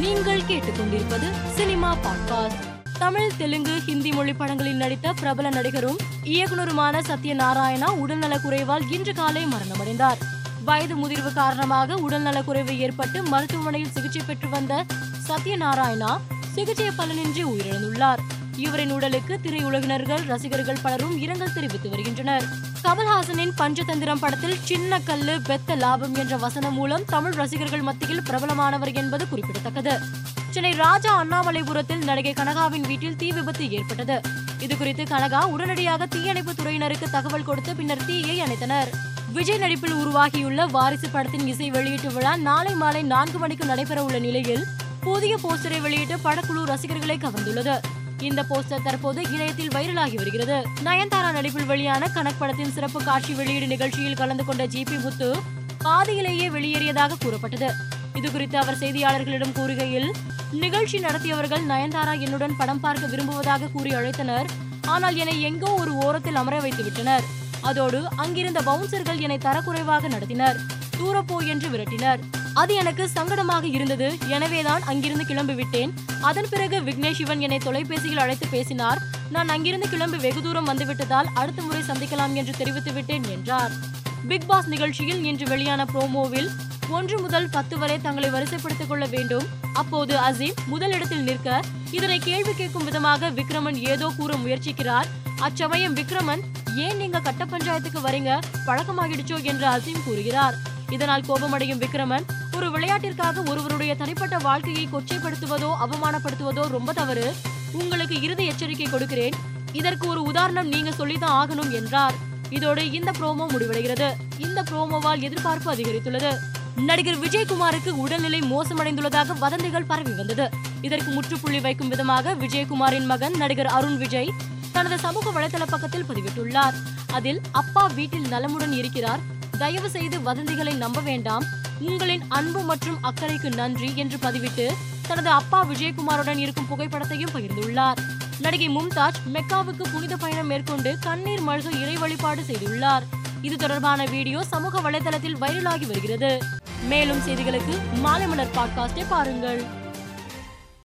நீங்கள் கேட்டுக்கொண்டிருப்பது cinema podcast. Tamil Telugu Hindi மொழி படங்களில் நடித்த பிரபல நடிகரும் இயக்குனருமான சத்யநாராயணா உடல்நலக் குறைவால் இன்று காலை மரணமடைந்தார். வயது முதிர்வு காரணமாக உடல்நலக் குறைவு ஏற்பட்டு மருத்துவமனையில் சிகிச்சை பெற்று வந்த சத்யநாராயணா சிகிச்சை பலனின்றி உயிரிழந்துள்ளார். இவரின் உடலுக்கு திரையுலகினர்கள் ரசிகர்கள் பலரும் இரங்கல் தெரிவித்து வருகின்றனர். கமல்ஹாசனின் பஞ்சதந்திரம் படத்தில் சின்ன கல்லு பெத்த லாபம் என்ற வசனம் மூலம் தமிழ் ரசிகர்கள் மத்தியில் பிரபலமானவர் என்பது குறிப்பிடத்தக்கது. சென்னை ராஜா அண்ணாமலைபுரத்தில் நடிகை கனகாவின் வீட்டில் தீ விபத்து ஏற்பட்டது. இதுகுறித்து கனகா உடனடியாக தீயணைப்பு துறையினருக்கு தகவல் கொடுத்து பின்னர் தீயை அணைத்தனர். விஜய் நடிப்பில் உருவாகியுள்ள வாரிசு படத்தின் இசை வெளியீட்டு விழா நாளை மாலை நான்கு மணிக்கு நடைபெற உள்ள நிலையில் புதிய போஸ்டரை வெளியிட்டு படக்குழு ரசிகர்களை கவர்ந்துள்ளது. இந்த போஸ்டர் தற்போது இணையத்தில் வைரலாகி வருகிறது. நயன்தாரா நடிப்பில் வெளியான கணக் படத்தின் சிறப்பு காட்சி வெளியீடு நிகழ்ச்சியில் கலந்து கொண்ட ஜி பி முத்து பாதியிலேயே வெளியேறியதாக கூறப்பட்டது. இதுகுறித்து அவர் செய்தியாளர்களிடம் கூறுகையில் நிகழ்ச்சி நடத்தியவர்கள் நயன்தாரா என்னுடன் படம் பார்க்க விரும்புவதாக கூறி அழைத்தனர். ஆனால் என்னை எங்கோ ஒரு ஓரத்தில் அமர வைத்து விட்டனர். அதோடு அங்கிருந்த பவுன்சர்கள் என்னை தரக்குறைவாக நடத்தினர். தூரப்போ என்று விரட்டினர். அது எனக்கு சங்கடமாக இருந்தது. எனவேதான் அங்கிருந்து கிளம்பி விட்டேன். அதன் பிறகு விக்னேஷ் சிவன் என்னை தொலைபேசியில் அழைத்து பேசினார். நான் அங்கிருந்து கிளம்பி வெகு தூரம் வந்துவிட்டதால் அடுத்த முறை சந்திக்கலாம் என்று தெரிவித்து விட்டேன் என்றார். பிக் பாஸ் நிகழ்ச்சியில் இன்று வெளியான ப்ரோமோவில் ஒன்று முதல் பத்து வரை தங்களை வரிசைப்படுத்திக் கொள்ள வேண்டும். அப்போது அசீம் முதலிடத்தில் நிற்க இதனை கேள்வி கேட்கும் விதமாக விக்ரமன் ஏதோ கூற முயற்சிக்கிறார். அச்சமயம் விக்ரமன் ஏன் நீங்க கட்ட பஞ்சாயத்துக்கு வரீங்க? பழக்கமாகிடுச்சோ? என்று அசீம் கூறுகிறார். இதனால் கோபமடையும் விக்ரமன் ஒரு விளையாட்டிற்காக ஒருவருடைய தனிப்பட்ட வாழ்க்கையை கொச்சைப்படுத்துவதோ அவமானப்படுத்துவதோ ரொம்ப தவறு. உங்களுக்கு இறுதி எச்சரிக்கை கொடுக்கிறேன். இதற்கு ஒரு உதாரணம் நீங்க சொல்லிதான் ஆகணும் என்றார். இதோடு இந்த ப்ரோமோ முடிவடைகிறது. இந்த ப்ரோமோவால் எதிர்பார்ப்பு அதிகரித்துள்ளது. நடிகர் விஜயகுமாருக்கு உடல்நிலை மோசமடைந்துள்ளதாக வதந்திகள் பரவி வந்தது. இதற்கு முற்றுப்புள்ளி வைக்கும் விதமாக விஜயகுமாரின் மகன் நடிகர் அருண் விஜய் தனது சமூக வலைதள பக்கத்தில் பதிவிட்டுள்ளார். அதில் அப்பா வீட்டில் நலமுடன் இருக்கிறார். தயவு செய்து வதந்திகளை நம்ப வேண்டாம். உங்களின் அன்பு மற்றும் அக்கறைக்கு நன்றி என்று பதிவிட்டு தனது அப்பா விஜயகுமாருடன் இருக்கும் புகைப்படத்தையும் பகிர்ந்துள்ளார். நடிகை மும்தாஜ் மெக்காவுக்கு புனித பயணம் மேற்கொண்டு கண்ணீர் மல்க இறை வழிபாடு செய்துள்ளார். இது தொடர்பான வீடியோ சமூக வலைதளத்தில் வைரலாகி வருகிறது. மேலும் செய்திகளுக்கு மாலை மலர் பாட்காஸ்டை பாருங்கள்.